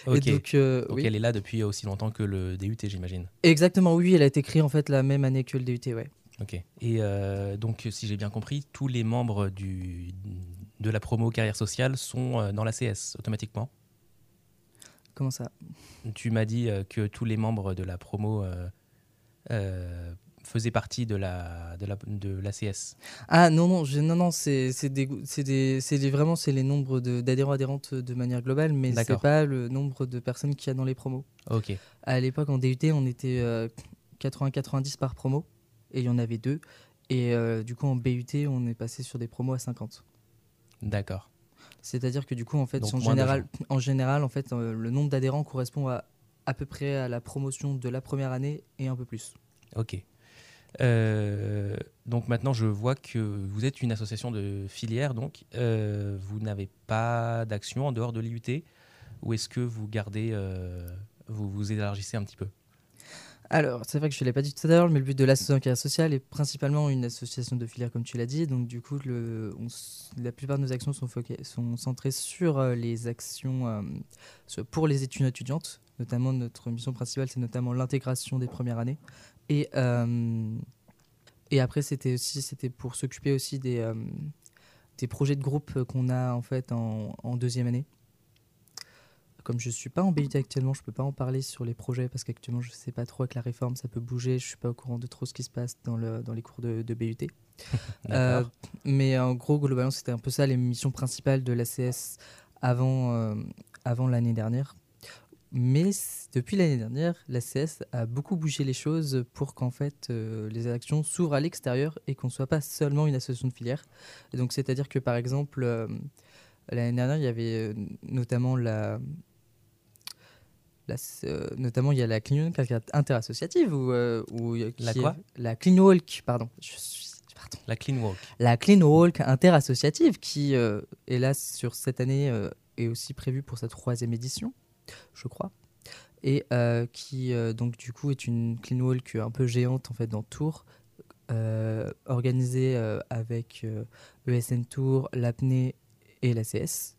Ok. Et donc, Donc oui. elle est là depuis aussi longtemps que le DUT, j'imagine. Exactement, oui, elle a été créée en fait la même année que le DUT, ouais. Ok. Et euh, donc, si j'ai bien compris, tous les membres du, de la promo carrière sociale sont dans l'ACS automatiquement Comment ça Tu m'as dit euh, que tous les membres de la promo euh, euh, faisaient partie de la de la de l'ACS. Ah non, non, je- non, non c'est c'est des, c'est des, c'est vraiment c'est les nombres de- d'adhérents adhérentes de manière globale, mais c'est pas le nombre de personnes qu'il y a dans les promos. Ok. À l'époque, en DUT, on était 80-90 par promo, et il y en avait deux. Et euh, du coup, en BUT, on est passé sur des promos à 50. D'accord. C'est-à-dire que du coup, en fait, Donc en général, en général, en fait, euh, le nombre d'adhérents correspond à à peu près à la promotion de la première année et un peu plus. Ok. Euh, donc maintenant, je vois que vous êtes une association de filière, donc euh, vous n'avez pas d'action en dehors de l'IUT, ou est-ce que vous gardez, euh, vous vous élargissez un petit peu? Alors, c'est vrai que je ne l'ai pas dit tout à l'heure, mais le but de l'association carrière sociale est principalement une association de filière, comme tu l'as dit. Donc, du coup, la plupart de nos actions sont, centrées sur euh, les actions euh, pour les études étudiantes. Notamment, notre mission principale, c'est notamment l'intégration des premières années. Et, euh, après, c'était aussi pour s'occuper aussi des, projets de groupe qu'on a en fait en deuxième année. Comme je suis pas en BUT actuellement, je peux pas en parler sur les projets parce qu'actuellement je sais pas trop avec la réforme, ça peut bouger. Je suis pas au courant de trop ce qui se passe dans, le, dans les cours de, de BUT. Euh, mais en gros, globalement, c'était un peu ça les missions principales de l'ACS avant, euh, avant l'année dernière. Mais depuis l'année dernière, l'ACS a beaucoup bougé les choses pour qu'en fait euh, les actions s'ouvrent à l'extérieur et qu'on ne soit pas seulement une association de filière. Et donc c'est-à-dire que par exemple, l'année dernière, il y avait notamment la, la euh, notamment il y a la Clean Walk interassociative ou La quoi? La Clean Walk, pardon. Je suis pardon. La Clean Walk. La Clean Walk interassociative qui, euh, hélas, sur cette année, euh, est aussi prévue pour sa troisième édition, je crois. Et euh, qui, euh, donc, du coup, est une Clean Walk un peu géante, en fait, dans Tours, euh, organisée euh, avec euh, ESN Tours, l'APNE et l'ACS.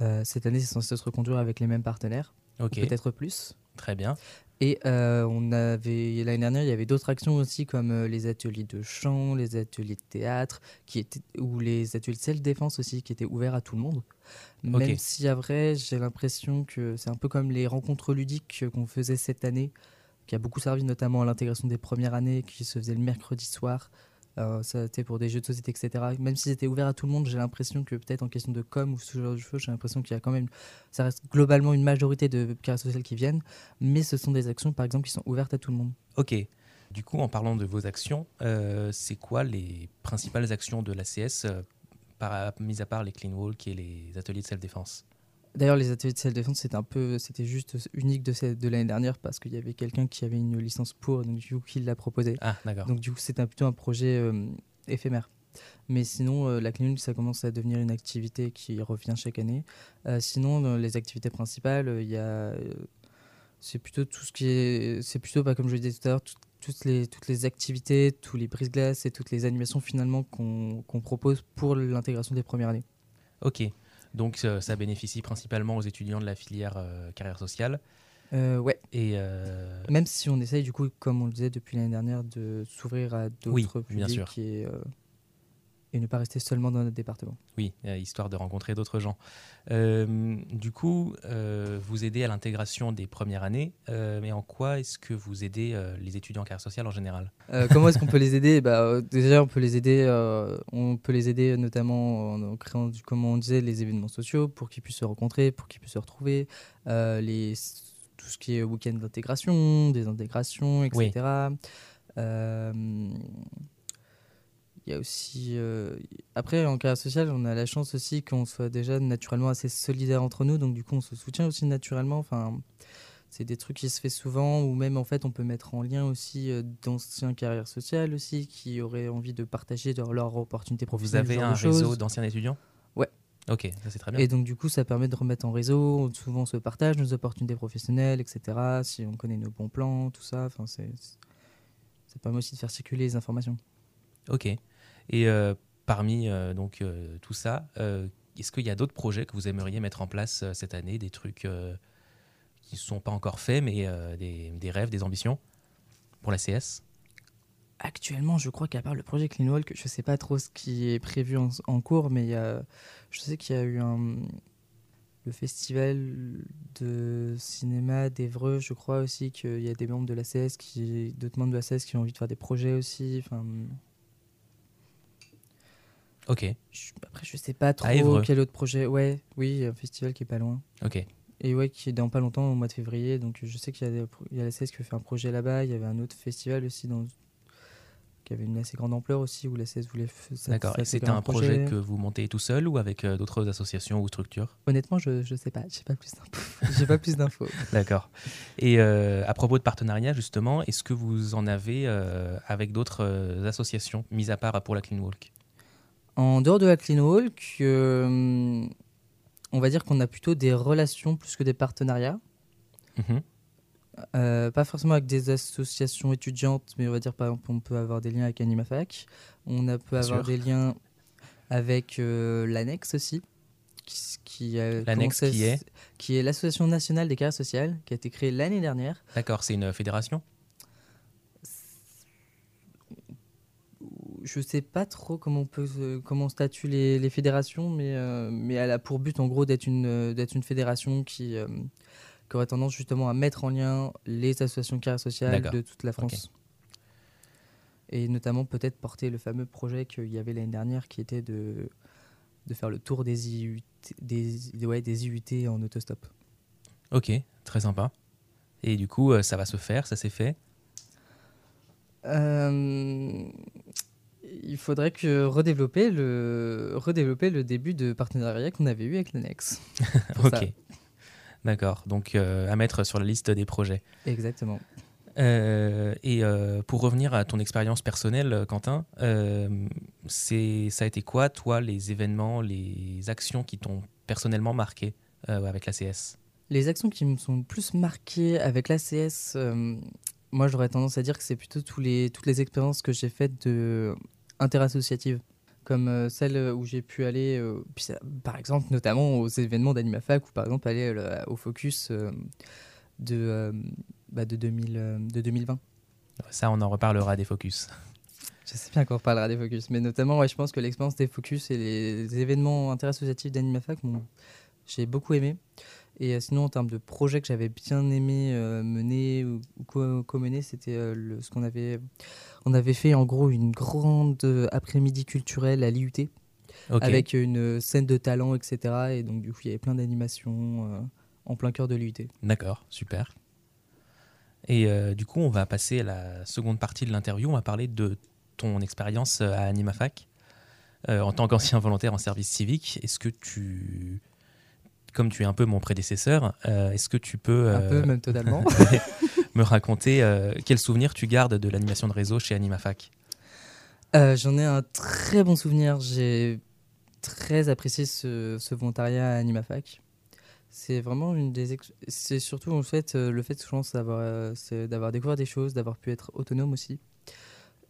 Euh, cette année, c'est censé se reconduire avec les mêmes partenaires, peut-être plus. Très bien. Et euh, on avait l'année dernière, il y avait d'autres actions aussi comme euh, les ateliers de chant, les ateliers de théâtre, qui étaient ou les ateliers de self-défense aussi, qui étaient ouverts à tout le monde. Même si à vrai, j'ai l'impression que c'est un peu comme les rencontres ludiques qu'on faisait cette année, qui a beaucoup servi notamment à l'intégration des premières années, qui se faisait le mercredi soir. Euh, ça pour des jeux de société, etc. Même si c'était ouvert à tout le monde, j'ai l'impression que peut-être en question de com ou ce genre de choses, j'ai l'impression qu'il y a quand même, ça reste globalement une majorité de carrières sociales qui viennent, mais ce sont des actions, par exemple, qui sont ouvertes à tout le monde. Ok. Du coup, en parlant de vos actions, euh, c'est quoi les principales actions de l'ACS, euh, mis à part les clean walk et les ateliers de self-défense? D'ailleurs, les ateliers de self-défense, c'était un peu, c'était juste unique de, cette- de l'année dernière parce qu'il y avait quelqu'un qui avait une licence pour, donc du coup, qui l'a proposé. Ah, d'accord. Donc du coup, c'était plutôt un projet euh, éphémère. Mais sinon, euh, la clinique, ça commence à devenir une activité qui revient chaque année. Euh, sinon, dans les activités principales, il y a, c'est plutôt tout ce qui est, c'est plutôt, bah, comme je le disais tout à l'heure, tout- toutes les, toutes les activités, tous les brises-glaces et toutes les animations finalement qu'on qu'on propose pour l'intégration des premières années. Ok. Donc, euh, ça bénéficie principalement aux étudiants de la filière euh, carrière sociale. Euh, ouais. Et euh, Même si on essaye, du coup, comme on le disait depuis l'année dernière, de s'ouvrir à d'autres Oui, publics bien sûr. Et, euh, et ne pas rester seulement dans notre département. Oui, euh, histoire de rencontrer d'autres gens. Euh, du coup, euh, vous aidez à l'intégration des premières années, euh, mais en quoi est-ce que vous aidez les étudiants en carrière sociale en général? Comment est-ce qu'on peut les aider? Bah, Déjà, on peut les aider, on peut les aider notamment en, créant, comme on disait, les événements sociaux pour qu'ils puissent se rencontrer, pour qu'ils puissent se retrouver, les, tout ce qui est week-end d'intégration, des intégrations, etc. Euh, il y a aussi. euh, après, en carrière sociale, on a la chance aussi qu'on soit déjà naturellement assez solidaires entre nous, donc du coup, on se soutient aussi naturellement. Enfin, c'est des trucs qui se fait souvent, ou même en fait, on peut mettre en lien aussi euh, d'anciens carrières sociales aussi qui auraient envie de partager leur, leur opportunités Vous professionnelles. avez un réseau d'anciens étudiants? Ouais. Ok, ça c'est très bien. Et donc, du coup, ça permet de remettre en réseau. Souvent, on se partage nos opportunités professionnelles, etc. Si on connaît nos bons plans, tout ça. Enfin, c'est- ça permet aussi de faire circuler les informations. Ok. Et euh, parmi euh, donc euh, tout ça, est-ce qu'il y a d'autres projets que vous aimeriez mettre en place cette année, des trucs qui ne sont pas encore faits, mais des, rêves, des ambitions pour la CS Actuellement, je crois qu'à part le projet Clean Walk, je sais pas trop ce qui est prévu en, cours, mais je sais qu'il y a eu le festival de cinéma d'Evreux, je crois aussi qu'il y a des membres de la CS, d'autres membres de la CS qui ont envie de faire des projets aussi. Ok. je- après, je sais pas trop quel autre projet. Ouais, oui, un festival qui est pas loin. Ok. Et ouais, qui est dans pas longtemps, au mois de février. Donc je sais qu'il y, a des pro- il y a la CS qui fait un projet là-bas. Il y avait un autre festival aussi dans, qui avait une assez grande ampleur aussi, où la CS voulait. D'accord. Et c'était un projet que vous montez tout seul ou avec euh, d'autres associations ou structures? Honnêtement, je je sais pas, j'ai pas plus d'infos. j'ai pas plus d'infos. D'accord. Et euh, à propos de partenariat, justement, est-ce que vous en avez euh, avec d'autres associations, mis à part pour la Clean Walk? En dehors de la Clean Walk, euh, on va dire qu'on a plutôt des relations plus que des partenariats. Mhm. Euh, pas forcément avec des associations étudiantes, mais on va dire par exemple on peut avoir des liens avec AnimaFac. On a, peut Bien avoir sûr. des liens avec euh, l'ANEX aussi. Qui, s- est? qui est l'Association nationale des carrières sociales, qui a été créée l'année dernière. D'accord, c'est une fédération? Je sais pas trop comment on peut comment on statue les, les fédérations, mais, euh, mais elle a pour but en gros d'être une, euh, d'être une fédération qui, euh, qui aurait tendance justement à mettre en lien les associations de carrière sociale de toute la France. Et notamment peut-être porter le fameux projet qu'il y avait l'année dernière qui était de, de faire le tour des IUT, des, ouais, des IUT en autostop. Ok, très sympa. Et du coup, ça va se faire, ça s'est fait? Euh, il faudrait que redévelopper le, redévelopper le début de partenariat qu'on avait eu avec l'annexe. Ok. D'accord, donc euh, à mettre sur la liste des projets. Exactement. Euh, et euh, pour revenir à ton expérience personnelle, Quentin, c'est, ça a été quoi, toi, les événements, les actions qui t'ont personnellement marqué avec la CS Les actions qui me sont le plus marquées avec l'ACS, moi j'aurais tendance à dire que c'est plutôt tous les, toutes les expériences que j'ai faites de interassociatives, comme euh, celle où j'ai pu aller, euh, par exemple notamment aux événements d'AnimaFac, ou par exemple aller euh, au focus euh, de, euh, bah, de, 2000, euh, de 2020. Ça, on en reparlera des focus. Je sais bien qu'on reparlera des focus, mais notamment, ouais, je pense que l'expérience des focus et les événements interassociatifs d'AnimaFac, j'ai beaucoup aimé. Et euh, sinon, en termes de projets que j'avais bien aimé euh, mener ou, ou co- co-mener, c'était euh, ce qu'on avait, on avait fait en gros une grande après-midi culturelle à l'IUT, avec une scène de talent, etc. Et donc, du coup, il y avait plein d'animations euh, en plein cœur de l'IUT. D'accord, super. Et euh, du coup, on va passer à la seconde partie de l'interview. On va parler de ton expérience à AnimaFac euh, en tant qu'ancien volontaire en service civique. Est-ce que tu, comme tu es un peu mon prédécesseur, euh, est-ce que tu peux Un peu, même totalement. me raconter euh, quels souvenirs tu gardes de l'animation de réseau chez AnimaFac? Euh, J'en ai un très bon souvenir. J'ai très apprécié ce, ce volontariat à AnimaFac. C'est vraiment une des. ex- C'est surtout en fait, euh, le fait, je pense, d'avoir euh, d'avoir découvert des choses, d'avoir pu être autonome aussi.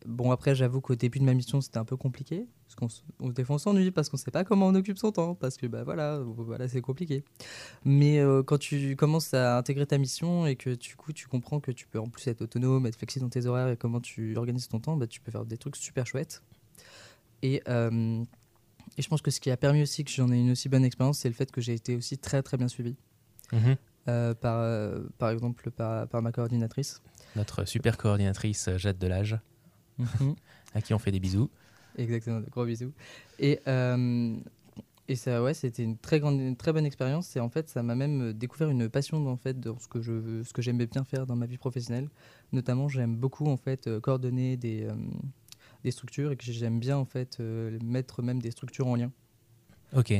Bon, après, j'avoue qu'au début de ma mission, c'était un peu compliqué. Parce qu'on des fois, on s'ennuie parce qu'on sait pas comment on occupe son temps. Parce que, bah voilà, voilà c'est compliqué. Mais euh, quand tu commences à intégrer ta mission et que du coup, tu comprends que tu peux en plus être autonome, être flexible dans tes horaires et comment tu organises ton temps, bah, tu peux faire des trucs super chouettes. Et, euh, et je pense que ce qui a permis aussi que j'en ai une aussi bonne expérience, c'est le fait que j'ai été aussi très très bien suivi. Mhm. Euh, par, euh, par exemple par, par ma coordinatrice. Notre super coordinatrice Jade Delage, Mhm. à qui on fait des bisous. Exactement, de gros bisous. Et, euh, et ça, ouais, c'était une très grande, une très bonne expérience. Et en fait, ça m'a même découvert une passion en fait dans ce que je, veux- ce que j'aimais bien faire dans ma vie professionnelle. Notamment, j'aime beaucoup en fait euh, coordonner des, euh, des structures et que j'aime bien en fait euh, mettre même des structures en lien. Ok.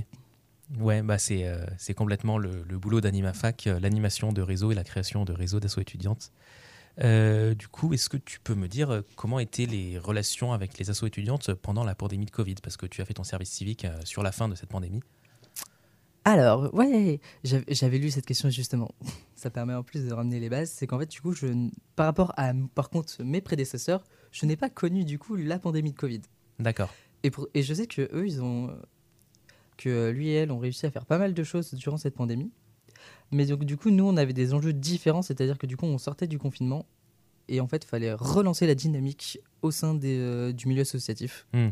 Ouais, bah c'est c'est complètement le, le boulot d'AnimaFac, l'animation de réseau et la création de réseaux d'asso étudiantes. Euh, du coup, est-ce que tu peux me dire euh, comment étaient les relations avec les assos étudiantes pendant la pandémie de Covid? Parce que tu as fait ton service civique euh, sur la fin de cette pandémie. Alors, ouais, j'avais lu cette question justement. Ça permet en plus de ramener les bases. C'est qu'en fait, du coup, je, par rapport à, par contre, mes prédécesseurs, je n'ai pas connu du coup la pandémie de Covid. D'accord. Et, pour- et je sais que eux, ils ont, que lui et elle ont réussi à faire pas mal de choses durant cette pandémie. Mais donc, du coup, nous, on avait des enjeux différents, c'est-à-dire que du coup, on sortait du confinement et en fait, il fallait relancer la dynamique au sein des, euh, du milieu associatif. Hmm.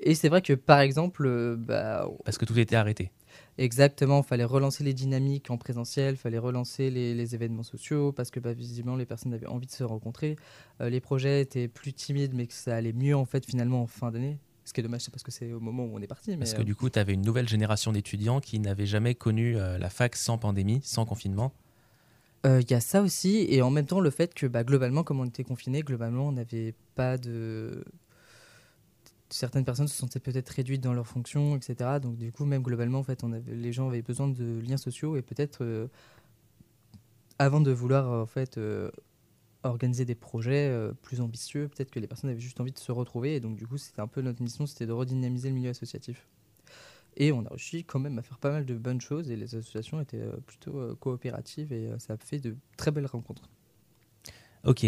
Et c'est vrai que, par exemple, euh, bah, Parce que tout était arrêté. Exactement, il fallait relancer les dynamiques en présentiel, il fallait relancer les, les événements sociaux parce que bah, visiblement les personnes avaient envie de se rencontrer. Euh, les projets étaient plus timides mais que ça allait mieux en fait finalement en fin d'année. Ce qui est dommage, c'est parce que c'est au moment où on est parti. Parce que euh, du coup, tu avais une nouvelle génération d'étudiants qui n'avaient jamais connu euh, la fac sans pandémie, sans confinement. Euh, Il y a ça aussi, et en même temps le fait que bah, globalement, comme on était confinés, globalement, on n'avait pas de. Certaines personnes se sentaient peut-être réduites dans leurs fonctions, etc. Donc du coup, même globalement, en fait, on avait... les gens avaient besoin de liens sociaux et peut-être euh, avant de vouloir en fait euh, organiser des projets euh, plus ambitieux, peut-être que les personnes avaient juste envie de se retrouver. Et donc du coup, c'était un peu notre mission, c'était de redynamiser le milieu associatif. Et on a réussi quand même à faire pas mal de bonnes choses et les associations étaient euh, plutôt euh, coopératives et ça a fait de très belles rencontres. Ok.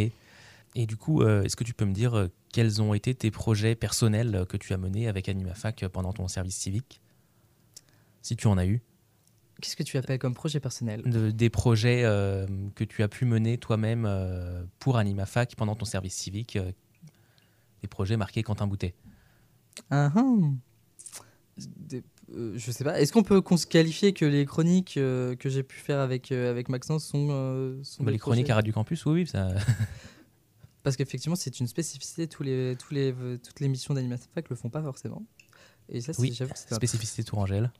Et du coup, est-ce que tu peux me dire quels ont été tes projets personnels que tu as menés avec AnimaFac pendant ton service civique? Si tu en as eu. Qu'est-ce que tu appelles comme projet personnel? De- des projets euh, que tu as pu mener toi-même euh, pour AnimaFac pendant ton service civique. euh, des projets marqués Quentin Boutet. Ah ah. Des- je sais pas. Est-ce qu'on peut cons- qualifier que les chroniques que j'ai pu faire avec, avec Maxence sont, sont Bah, des les chroniques à Radio Campus, oui, oui. Ça... Parce qu'effectivement, c'est une spécificité. Tous les, tous les, toutes les missions d'AnimaFac le font pas forcément. Et ça, oui, spécificité Tourangelle.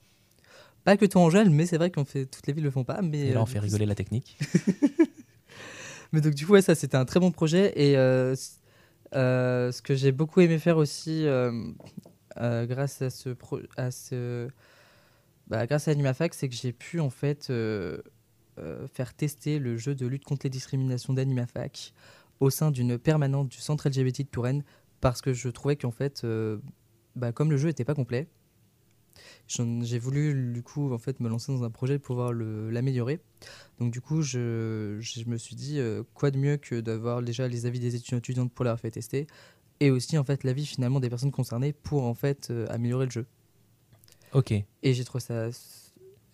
Pas que Tourangelle, mais c'est vrai qu'on fait toutes les villes le font pas. Mais Et là, euh, on du fait rigoler la technique. Mais donc du coup, ouais, ça c'était un très bon projet. Et euh, euh, ce que j'ai beaucoup aimé faire aussi, euh, euh, grâce à ce, pro- à ce, bah, grâce à AnimaFac, c'est que j'ai pu en fait euh, euh, faire tester le jeu de lutte contre les discriminations d'AnimaFac au sein d'une permanente du centre LGBT de Touraine, parce que je trouvais qu'en fait, euh, bah, comme le jeu n'était pas complet, j'ai voulu du coup en fait me lancer dans un projet pour pouvoir l'améliorer. Donc du coup, je, je me suis dit euh, quoi de mieux que d'avoir déjà les avis des étudiants étudiantes pour leur faire tester et aussi en fait l'avis finalement des personnes concernées pour en fait euh, améliorer le jeu. Ok. Et j'ai trouvé ça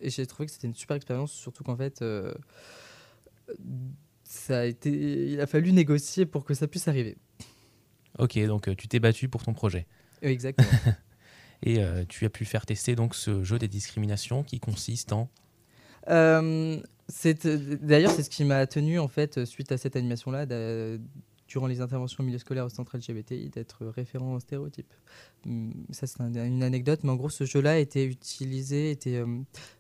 et j'ai trouvé que c'était une super expérience surtout qu'en fait euh, ça a été il a fallu négocier pour que ça puisse arriver. Ok, donc tu t'es battu pour ton projet. Exactement. Et euh, tu as pu faire tester donc ce jeu des discriminations qui consiste en Euh, c'est- D'ailleurs, c'est ce qui m'a tenu, en fait, suite à cette animation-là, durant les interventions au milieu scolaire au centre LGBTI, d'être référent aux stéréotypes. Hum, Ça, c'est un- une anecdote, mais en gros, ce jeu-là était utilisé, était euh,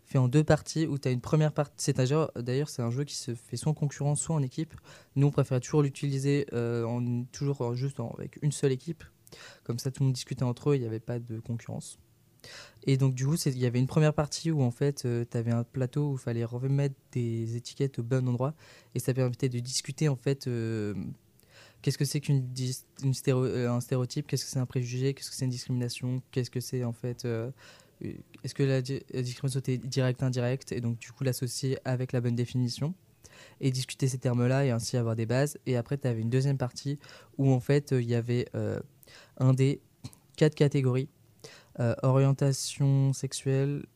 fait en deux parties, où tu as une première partie. C'est D'ailleurs, c'est un jeu qui se fait soit en concurrence, soit en équipe. Nous, on préférait toujours l'utiliser euh, en, toujours en- juste en- avec une seule équipe. Comme ça, tout le monde discutait entre eux, il n'y avait pas de concurrence. Et donc, du coup, il y avait une première partie où en fait, tu avais un plateau où il fallait remettre des étiquettes au bon endroit. Et ça permettait de discuter en fait. euh, Qu'est-ce que c'est stéréo- euh, stéréotype Qu'est-ce que c'est un préjugé Qu'est-ce que c'est une discrimination Qu'est-ce que c'est en fait euh, euh, Est-ce que la, di- la discrimination était directe, indirecte? Et donc du coup l'associer avec la bonne définition et discuter ces termes-là et ainsi avoir des bases. Et après tu avais une deuxième partie où en fait euh, il y avait euh, un des quatre catégories euh, orientation sexuelle,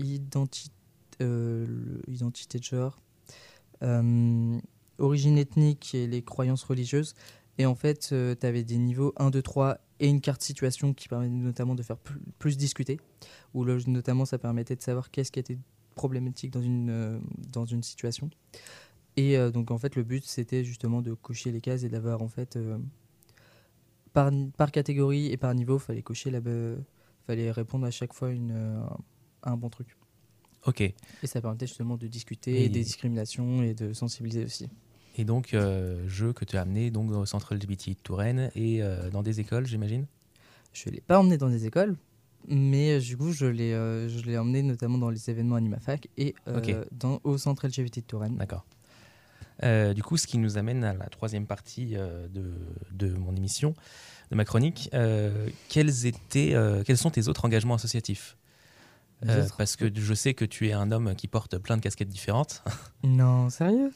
euh, identité de genre, euh, origine ethnique et les croyances religieuses. Et en fait, tu avais des niveaux 1, 2, 3 et une carte situation qui permet notamment de faire plus, discuter. Où notamment, ça permettait de savoir qu'est-ce qui était problématique dans une, dans une situation. Et donc, en fait, le but, c'était justement de cocher les cases et d'avoir, en fait, par, par catégorie et par niveau, fallait cocher la, fallait répondre à chaque fois une, euh, à un bon truc. Ok. Et ça permettait justement de discuter Et- des discriminations et de sensibiliser aussi. Et donc, euh, jeu que tu as amené donc, au centre LGBT de Touraine et euh, dans des écoles, j'imagine? Je ne l'ai pas emmené dans des écoles, mais euh, du coup, je l'ai euh, emmené notamment dans les événements AnimaFac et euh, dans, au centre LGBT de Touraine. D'accord. Euh, du coup, ce qui nous amène à la troisième partie euh, de, de mon émission, de ma chronique. Euh, quels, étaient, quels sont tes autres engagements associatifs? Autres Parce que je sais que tu es un homme qui porte plein de casquettes différentes. Non, sérieux?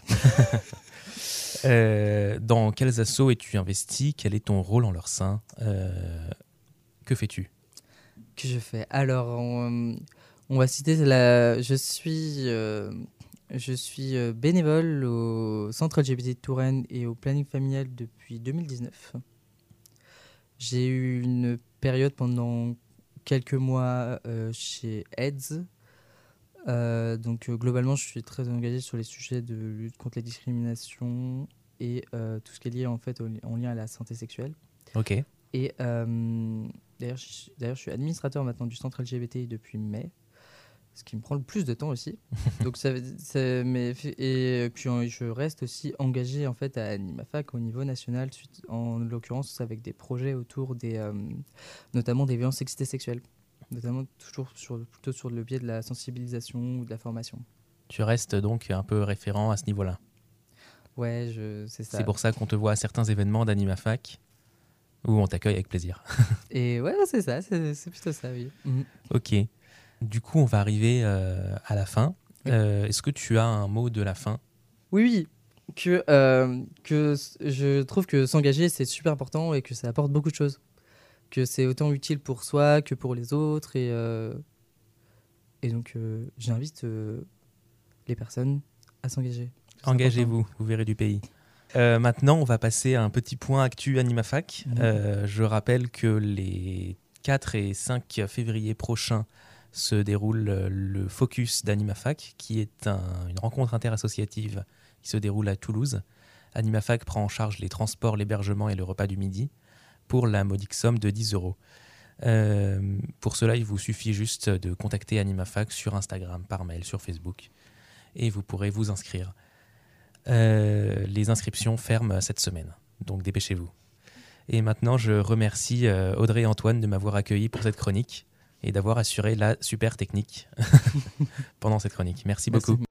Dans quels assos es-tu investi? Quel est ton rôle en leur sein? Que fais-tu? Que je fais? Alors, on, on va citer la. Je suis, je suis euh, bénévole au centre LGBT de Touraine et au planning familial depuis 2019. J'ai eu une période pendant quelques mois euh, chez AIDS. Euh, donc euh, globalement, je suis très engagé sur les sujets de lutte contre les discriminations et tout ce qui est lié en fait au- en lien à la santé sexuelle. Ok. Et d'ailleurs, je, d'ailleurs, je suis administrateur maintenant du centre LGBTI depuis mai. Ce qui me prend le plus de temps aussi. Donc ça, mais et puis je reste aussi engagé en fait à Animafac au niveau national, en l'occurrence avec des projets autour des, euh, notamment des violences sexistes sexuelles, notamment toujours sur plutôt sur le biais de la sensibilisation ou de la formation. Tu restes donc un peu référent à ce niveau-là. Ouais, c'est ça. C'est pour ça qu'on te voit à certains événements d'AnimaFac où on t'accueille avec plaisir. Et ouais, c'est ça, c'est plutôt ça, oui. Mhm. ok. Du coup, on va arriver euh, à la fin. Euh, Est-ce que tu as un mot de la fin? Oui, oui. Que, euh, que je trouve que s'engager, c'est super important et que ça apporte beaucoup de choses. Que c'est autant utile pour soi que pour les autres. Et, et donc, j'invite les personnes à s'engager. Engagez-vous, vous verrez du pays. Euh, maintenant, on va passer à un petit point actu AnimaFac. Mhm. Euh, je rappelle que les 4 et 5 février prochains se déroule euh, le Focus d'AnimaFac, qui est un- une rencontre interassociative qui se déroule à Toulouse. AnimaFac prend en charge les transports, l'hébergement et le repas du midi pour la modique somme de 10 euros. Euh, pour cela, il vous suffit juste de contacter AnimaFac sur Instagram, par mail, sur Facebook, et vous pourrez vous inscrire. Euh, les inscriptions ferment cette semaine, donc dépêchez-vous. Et maintenant, je remercie Audrey et Antoine de m'avoir accueilli pour cette chronique et d'avoir assuré la super technique pendant cette chronique. Merci Merci. beaucoup.